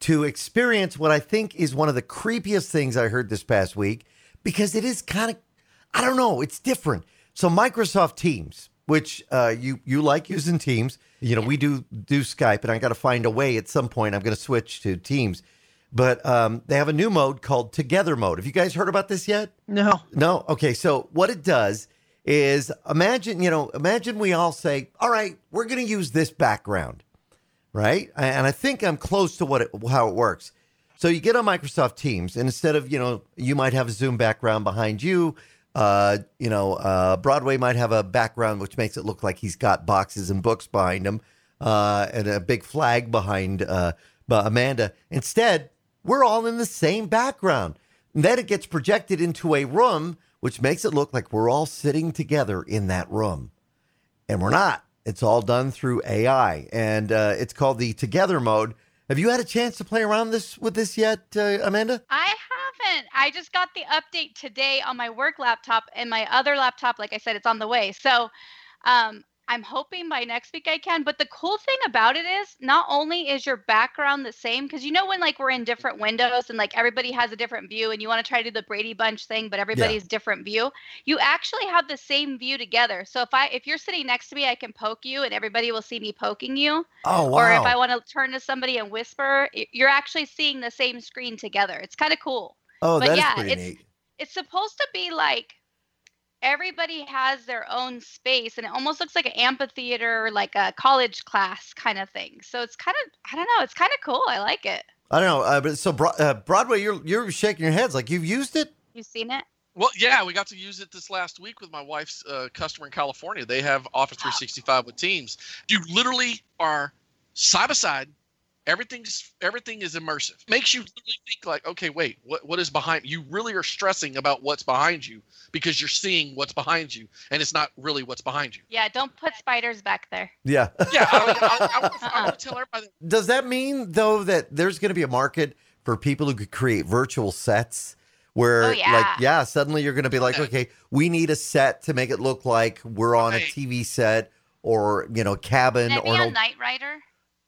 to experience what I think is one of the creepiest things I heard this past week because it is kind of, I don't know, it's different. So Microsoft Teams, which uh, you you like using Teams, you know, we do do Skype, and I got to find a way at some point. I'm going to switch to Teams, but um, they have a new mode called Together Mode. Have you guys heard about this yet? No. No. Okay. So what it does is imagine, you know, imagine we all say, all right, we're going to use this background, right? And I think I'm close to what it, how it works. So you get on Microsoft Teams, and instead of, you know, you might have a Zoom background behind you. Uh, you know, uh, Broadway might have a background which makes it look like he's got boxes and books behind him, uh, and a big flag behind uh, Amanda. Instead, we're all in the same background. And then it gets projected into a room, which makes it look like we're all sitting together in that room. And we're not. It's all done through AI, and uh, it's called the Together mode. Have you had a chance to play around this with this yet, Amanda? I haven't. I just got the update today on my work laptop, and my other laptop, like I said, it's on the way. So, um, I'm hoping by next week I can. But the cool thing about it is, not only is your background the same, because you know when like we're in different windows and like everybody has a different view, and you want to try to do the Brady Bunch thing, but everybody's different view. You actually have the same view together. So if I if you're sitting next to me, I can poke you, and everybody will see me poking you. Oh wow. Or if I want to turn to somebody and whisper, you're actually seeing the same screen together. It's kind of cool. Oh, but that is yeah, pretty it's- neat. It's supposed to be like everybody has their own space and it almost looks like an amphitheater, like a college class kind of thing. So it's kind of, I don't know, it's kind of cool. I like it. I don't know, uh, but so Bro- uh, Broadway, you're you're shaking your heads like you've used it. you've seen it? Well, yeah, we got to use it this last week with my wife's uh, customer in California. They have Office 365 with Teams. You literally are side by side. Everything's everything is immersive. Makes you literally think like, okay, wait, what what is behind? You really are stressing about what's behind you because you're seeing what's behind you, and it's not really what's behind you. Yeah, don't put spiders back there. Yeah. Yeah, I, I, I, I, I want tell everybody. Does that mean though that there's going to be a market for people who could create virtual sets? Where, Oh, like, yeah. yeah, suddenly you're going to be like, okay, we need a set to make it look like we're on a TV set or you know cabin Can it be or a an old, Knight Rider?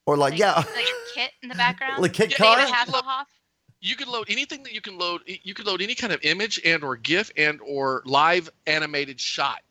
Or like, Like, yeah, like a Kit in the background? like Kit Yeah, Car. Hasselhoff? you can load anything that you can load you can load any kind of image and or gif and or live animated shot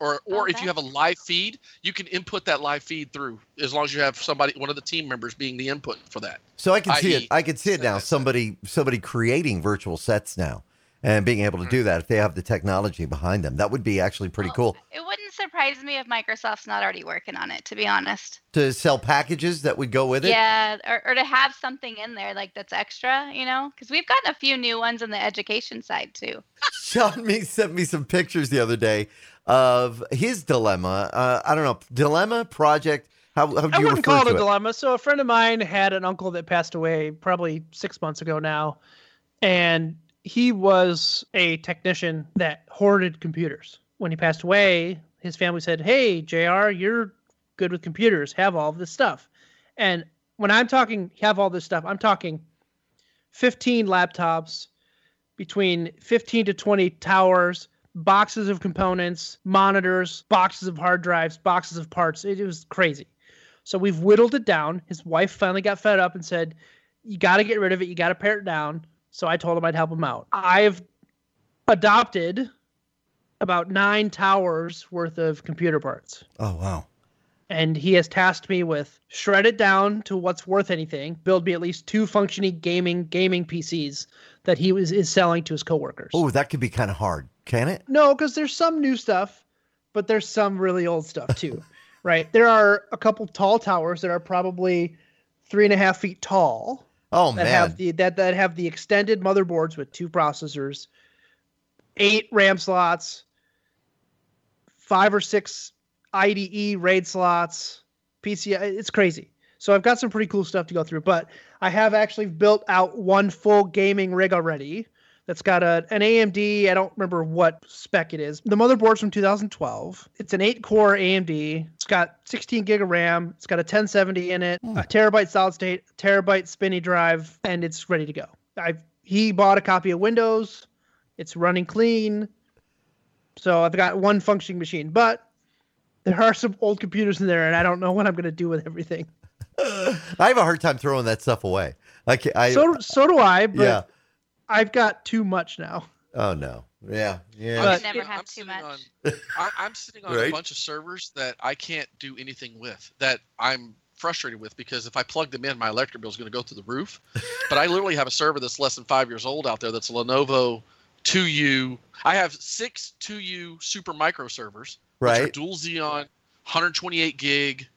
or or Oh, if you have a live feed you can input that live feed through as long as you have somebody one of the team members being the input for that So I can see it. I can see it now. Somebody somebody creating virtual sets now and being able to do that if they have the technology behind them. That would be actually pretty Well, cool It wouldn't surprise me if Microsoft's not already working on it, to be honest. to sell packages that would go with it. Yeah, or, or to have something in there like that's extra, you know? Because we've gotten a few new ones on the education side too. Shawn me sent me some pictures the other day of his dilemma. Uh, I don't know, dilemma project How, how would I you wouldn't call it to a dilemma. So a friend of mine had an uncle that passed away probably six months ago now, and he was a technician that hoarded computers. When he passed away, his family said, "Hey, Jr., you're good with computers. Have all of this stuff." And when I'm talking have all this stuff, I'm talking 15 laptops, between 15 to 20 towers, boxes of components, monitors, boxes of hard drives, boxes of parts. It, it was crazy. So we've whittled it down. His wife finally got fed up and said, You got to get rid of it. You got to pare it down. So I told him I'd help him out. I've adopted about nine towers worth of computer parts. Oh wow. And he has tasked me with shred it down to what's worth anything, build me at least two functioning gaming gaming PCs that he was is selling to his coworkers. Oh, that could be kind of hard, can it? No, because there's some new stuff, but there's some really old stuff too, right? There are a couple tall towers that are probably three and a half feet tall Oh that man. have the that that have the extended motherboards with two processors, eight RAM slots, five or six IDE RAID slots, PCI. It's crazy. So I've got some pretty cool stuff to go through, but I have actually built out one full gaming rig already. That's got a, an AMD. I don't remember what spec it is. The motherboard's from 2012. It's an eight core AMD. It's got 16 gig of RAM. It's got a 1070 in it, hmm. a terabyte solid state, terabyte spinny drive, and it's ready to go. I've he bought a copy of Windows. It's running clean. So I've got one functioning machine, but there are some old computers in there, and I don't know what I'm going to do with everything. I have a hard time throwing that stuff away. I, ca- I so so do I, but yeah. I've got too much now. Oh no. Yeah. Yeah. But- never I'm have too much. on- I, I'm sitting on Right. a bunch of servers that I can't do anything with. That I'm frustrated with because if I plug them in, my electric bill is going to go through the roof. but I literally have a server that's less than five years old out there. That's a Lenovo 2U. I have six 2U Super Micro servers, which are right. dual Xeon, 128 gig.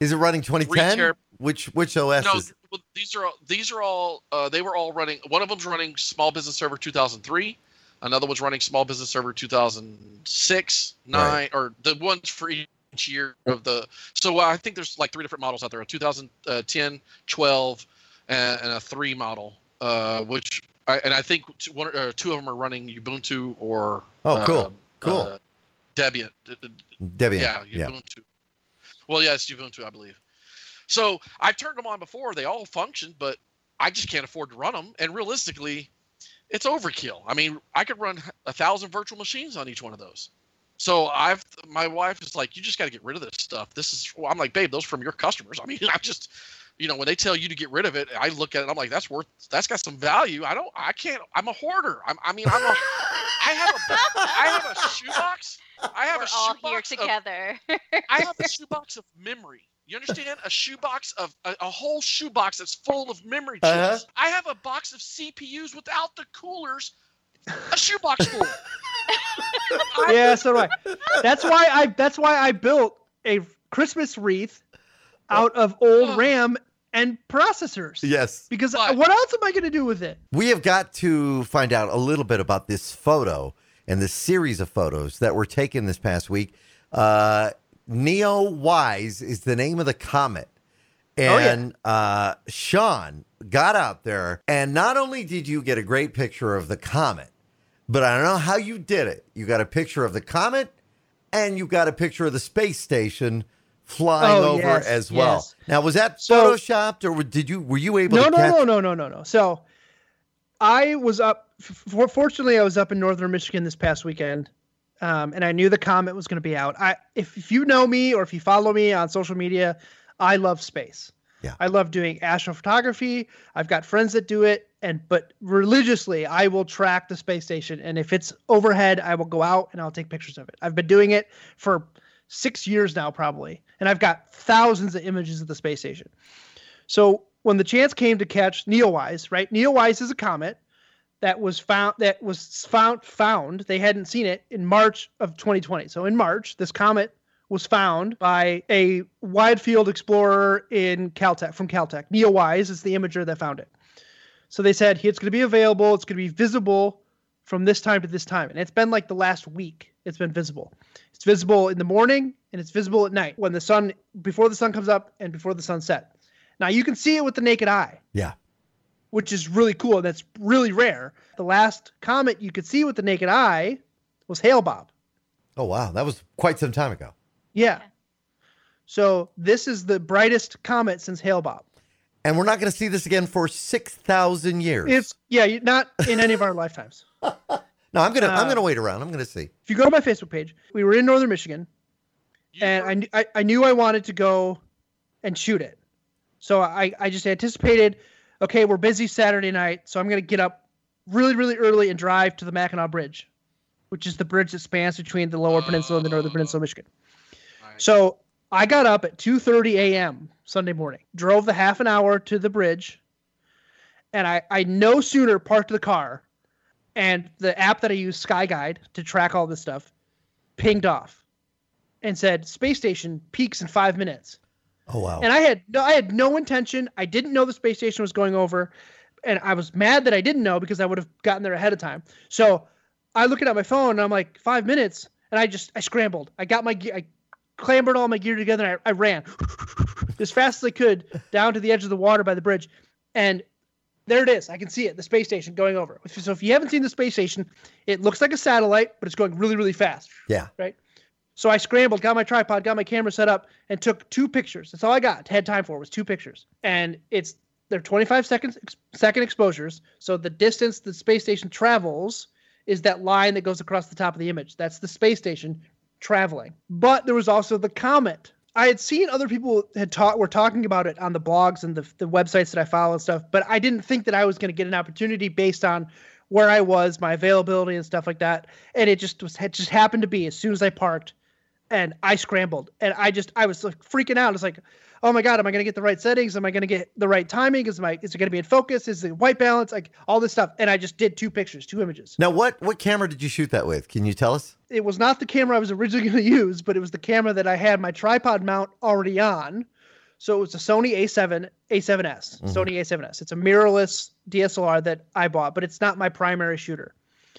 Is it running 2010? tera- Which which OS No, is? Well, these are all, these are all uh, they were all running. One of them's running Small Business Server 2003. Another one's running Small Business Server 2006, nine, Right. or the ones for each year of the. So uh, I think there's like three different models out there: a 2010, 12, and, and a three model. Uh, which I, and I think two, one, uh, two of them are running Ubuntu or. Oh, cool. uh, Cool. Uh, Debian. Debian. Yeah, Yeah. Ubuntu. Well, yeah, it's Ubuntu, I believe. So I've turned them on before; they all function, but I just can't afford to run them. And realistically, it's overkill. I mean, I could run a thousand virtual machines on each one of those. So I've my wife is like, you just got to get rid of this stuff. This is well, I'm like, babe, those are from your customers. I mean, I just, you know, when they tell you to get rid of it, I look at it, I'm like, that's worth, that's got some value. I don't, I can't, I'm a hoarder. I'm, I mean, I'm a, I have a, I have a shoebox. I have We're a all here shoebox of together. I have a shoebox of memory. You understand? A shoebox of a, a whole shoebox that's full of memory chips. Uh-huh. I have a box of CPUs without the coolers. A shoebox full. Yeah, so do I. That's why I that's why I built a Christmas wreath out of old Oh. RAM and processors. Yes. Because But- what else am I going to do with it? We have got to find out a little bit about this photo and this series of photos that were taken this past week. Uh, NeoWise is the name of the comet. Oh, yeah. And uh, Shawn got out there, and not only did you get a great picture of the comet, but I don't know how you did it. You got a picture of the comet, and you got a picture of the space station flying Oh, over yes, as well. yes. Now, was that So- photoshopped, or did you were you able No, to no, catch? no, no, no, no, no. So I was up. For, fortunately, I was up in northern Michigan this past weekend, um, and I knew the comet was going to be out. I, if, if you know me or if you follow me on social media, I love space. Yeah. I love doing astrophotography. I've got friends that do it, and but religiously, I will track the space station, and if it's overhead, I will go out and I'll take pictures of it. I've been doing it for six years now, probably, and I've got thousands of images of the space station. So when the chance came to catch Neowise, right? Neowise is a comet that was found that was found found. They hadn't seen it in March of 2020. So in March, this comet was found by a wide field explorer in Caltech from Caltech. NeoWise is the imager that found it. So they said it's going to be available. It's going to be visible from this time to this time, and it's been like the last week. It's been visible. It's visible in the morning and it's visible at night when the sun before the sun comes up and before the sun set. Now you can see it with the naked eye. Yeah. Which is really cool. That's really rare. The last comet you could see with the naked eye was Hale-Bopp. Oh wow, that was quite some time ago. Yeah. So this is the brightest comet since Hale-Bopp. And we're not going to see this again for six thousand years. It's yeah, not in any of our lifetimes. no, I'm gonna I'm uh, gonna wait around. I'm gonna see. If you go to my Facebook page, we were in northern Michigan, and I, I, I knew I wanted to go and shoot it. So I, I just anticipated, okay, we're busy Saturday night, so I'm going to get up really, really early and drive to the Mackinac Bridge, which is the bridge that spans between the lower peninsula and the northern peninsula of Michigan. Right. So I got up at 2:30 a.m. Sunday morning, drove the half an hour to the bridge, and I, I no sooner parked the car, and the app that I use, SkyGuide, to track all this stuff, pinged off, and said space station peaks in five minutes. Oh wow. And I had no, I had no intention. I didn't know the space station was going over, and I was mad that I didn't know because I would have gotten there ahead of time. So I look at my phone and I'm like five minutes, and I just I scrambled. I got my gear, I clambered all my gear together, and I, I ran as fast as I could down to the edge of the water by the bridge, and there it is. I can see it, the space station going over. So if you haven't seen the space station, it looks like a satellite, but it's going really really fast. yeah. So I scrambled, got my tripod, got my camera set up, and took two pictures. That's all I got. Had time for was two pictures, and it's they're 25 seconds second exposures. So the distance the space station travels is that line that goes across the top of the image. That's the space station traveling. But there was also the comet. I had seen other people had taught were talking about it on the blogs and the the websites that I follow and stuff, but I didn't think that I was going to get an opportunity based on where I was, my availability and stuff like that. And it just was it just happened to be as soon as I parked and I scrambled and I just I was like freaking out. It's like, oh my god, am I gonna get the right settings? Am I gonna get the right timing? Is my is it gonna be in focus? Is it white balance? Like all this stuff. And I just did two pictures, two images. Now what what camera did you shoot that with? Can you tell us? It was not the camera I was originally gonna use, but it was the camera that I had my tripod mount already on. So it was a Sony A7 A7S, Mhm. Sony A7S. It's a mirrorless DSLR that I bought, but it's not my primary shooter.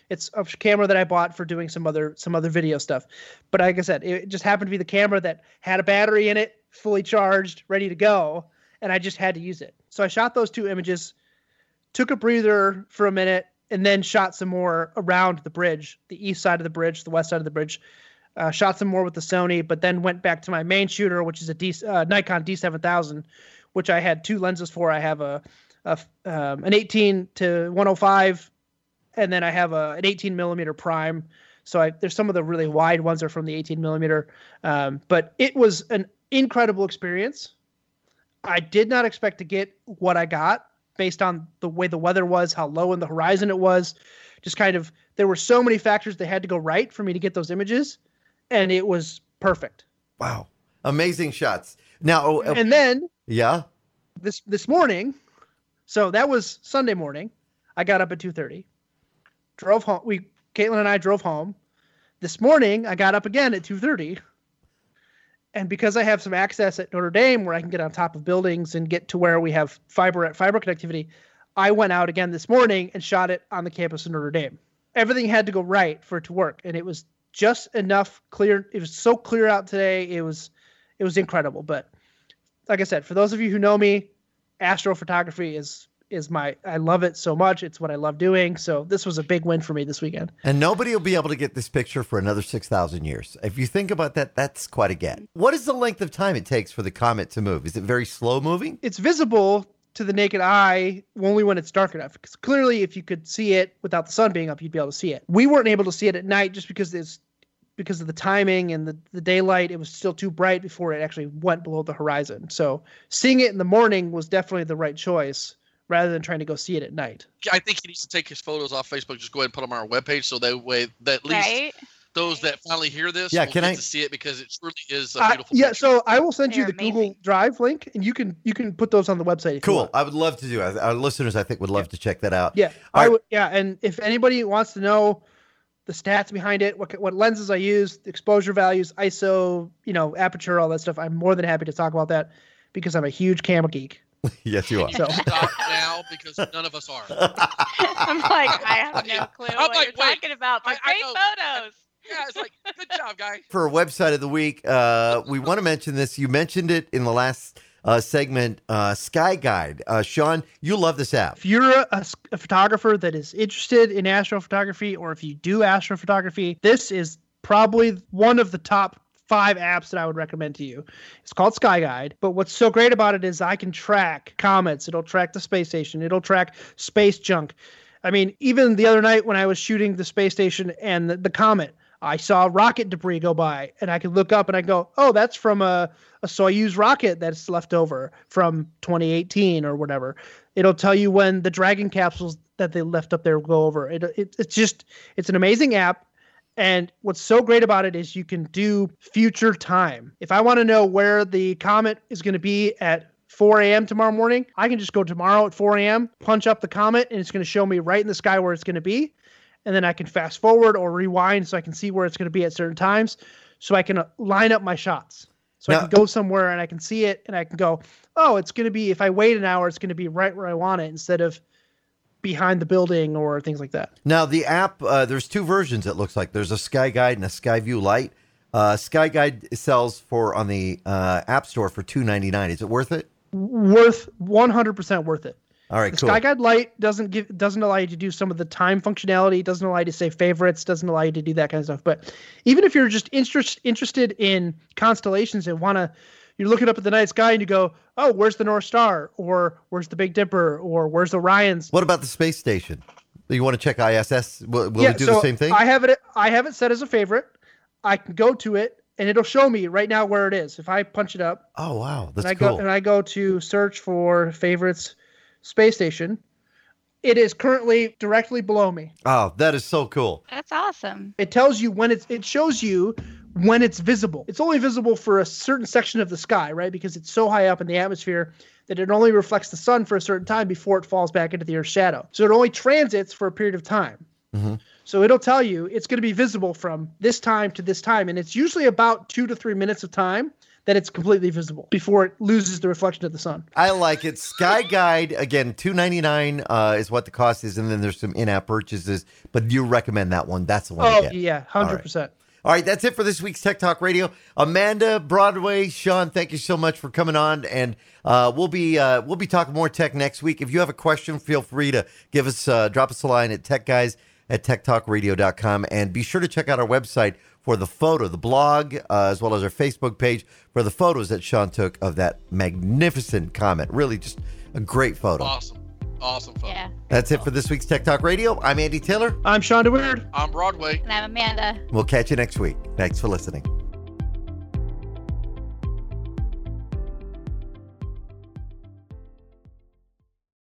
It's a camera that I bought for doing some other some other video stuff. But like I said, it just happened to be the camera that had a battery in it, fully charged, ready to go, and I just had to use it. So I shot those two images, took a breather for a minute, and then shot some more around the bridge, the east side of the bridge, the west side of the bridge. Uh, shot some more with the Sony, but then went back to my main shooter, which is a D, uh, Nikon D7000, which I had two lenses for. I have a, a um, an 18 to 105, and then I have a, an 18 millimeter prime. So I, there's some of the really wide ones are from the 18 millimeter, um, but it was an incredible experience. I did not expect to get what I got based on the way the weather was, how low in the horizon it was. Just kind of, there were so many factors that had to go right for me to get those images, and it was perfect. Wow. Amazing shots. Now oh, uh, And then yeah. this this morning, so that was Sunday morning. I got up at two thirty, drove home. We Caitlin and I drove home. This morning, I got up again at two thirty, and because I have some access at Notre Dame where I can get on top of buildings and get to where we have fiber at fiber connectivity, I went out again this morning and shot it on the campus of Notre Dame. Everything had to go right for it to work, and it was just enough clear. It was so clear out today. It was it was incredible. But like I said, for those of you who know me, astrophotography is is my I love it so much. It's what I love doing. So this was a big win for me this weekend. And nobody will be able to get this picture for another 6,000 years. If you think about that, that's quite a get. What is the length of time it takes for the comet to move? Is it very slow moving? It's visible to the naked eye only when it's dark enough. Because clearly, if you could see it without the sun being up, you'd be able to see it. We weren't able to see it at night just because it's because of the timing and the, the daylight. It was still too bright before it actually went below the horizon. So seeing it in the morning was definitely the right choice rather than trying to go see it at night. I think he needs to take his photos off Facebook. Just go ahead and put them on our webpage, so that way that at least Right? those that finally hear this Yeah, will can get I- to see it because it truly is a Uh, beautiful. yeah, picture. so I will send you They're the Google. Drive link, and you can you can put those on the website. If you Cool. want. I would love to do it. Our listeners, I think, would love to check that out. Yeah, All I right. would. Yeah, and if anybody wants to know the stats behind it, what what lenses I use, exposure values, ISO, you know, aperture, all that stuff, I'm more than happy to talk about that because I'm a huge camera geek. yes, you are. So- stop now because none of us are. I'm like, I have no clue I'm what like, you're wait, talking about. They're I- I great know. photos. Yeah, it's like good job, guy. For a website of the week, uh, we want to mention this. You mentioned it in the last uh, segment, uh, Sky Guide. Uh, Shawn, you love this app. If you're a photographer that is interested in astrophotography, or if you do astrophotography, this is probably one of the top five apps that I would recommend to you. It's called Sky Guide. But what's so great about it is I can track comets. It'll track the space station. It'll track space junk. I mean, even the other night when I was shooting the space station and the, the comet, I saw rocket debris go by, and I could look up and I go, "Oh, that's from a, a Soyuz rocket that's left over from 2018 or whatever." It'll tell you when the Dragon capsules that they left up there go over. It, it it's just it's an amazing app. And what's so great about it is you can do future time. If I want to know where the comet is going to be at 4 a.m. tomorrow morning, I can just go tomorrow at 4 a.m., punch up the comet, and it's going to show me right in the sky where it's going to be. And then I can fast forward or rewind so I can see where it's going to be at certain times so I can uh, line up my shots. So Now- I can go somewhere and I can see it and I can go, oh, it's going to be, if I wait an hour, it's going to be right where I want it instead of behind the building or things like that. Now, the app, uh, there's two versions, it looks like. There's a Sky Guide and a Skyview Lite. Uh, Sky Guide sells for on the uh, App Store for two ninety nine. Is it worth it? Worth 100% worth it. All right, The cool. Sky Guide Lite doesn't give doesn't allow you to do some of the time functionality. Doesn't allow you to save favorites. Doesn't allow you to do that kind of stuff. But even if you're just interest, interested in constellations and want to, you're looking up at the night sky and you go, oh, where's the North Star, or where's the Big Dipper, or where's Orion's? What about the space station? You want to check ISS? Will, will yeah, it do so the same thing? I have it. I have it set as a favorite. I can go to it and it'll show me right now where it is. If I punch it up, oh, wow. That's and I cool. go and I go to search for favorites space station. It is currently directly below me. oh, that is so cool. That's awesome. It tells you when it's it shows you when it's visible. It's only visible for a certain section of the sky, right? Because it's so high up in the atmosphere that it only reflects the sun for a certain time before it falls back into the Earth's shadow. So it only transits for a period of time. Mhm. So it'll tell you it's going to be visible from this time to this time, and it's usually about two to three minutes of time that it's completely visible before it loses the reflection of the sun. I like it. Sky Guide again, two ninety nine uh, is what the cost is, and then there's some in app purchases. But you recommend that one? That's the one. Oh yeah, hundred percent. All right, that's it for this week's Tech Talk Radio. Amanda Broadway, Shawn, thank you so much for coming on, and uh, we'll be uh, we'll be talking more tech next week. If you have a question, feel free to give us uh, drop us a line at techguys at techtalkradio.com, and be sure to check out our website for the photo, the blog, uh, as well as our Facebook page for the photos that Shawn took of that magnificent comet. Really, just a great photo. Awesome. Awesome fun. Yeah. That's it for this week's Tech Talk Radio. I'm Andy Taylor. I'm Shawn DeWeird. On Broadway. And I'm Amanda. We'll catch you next week. Thanks for listening.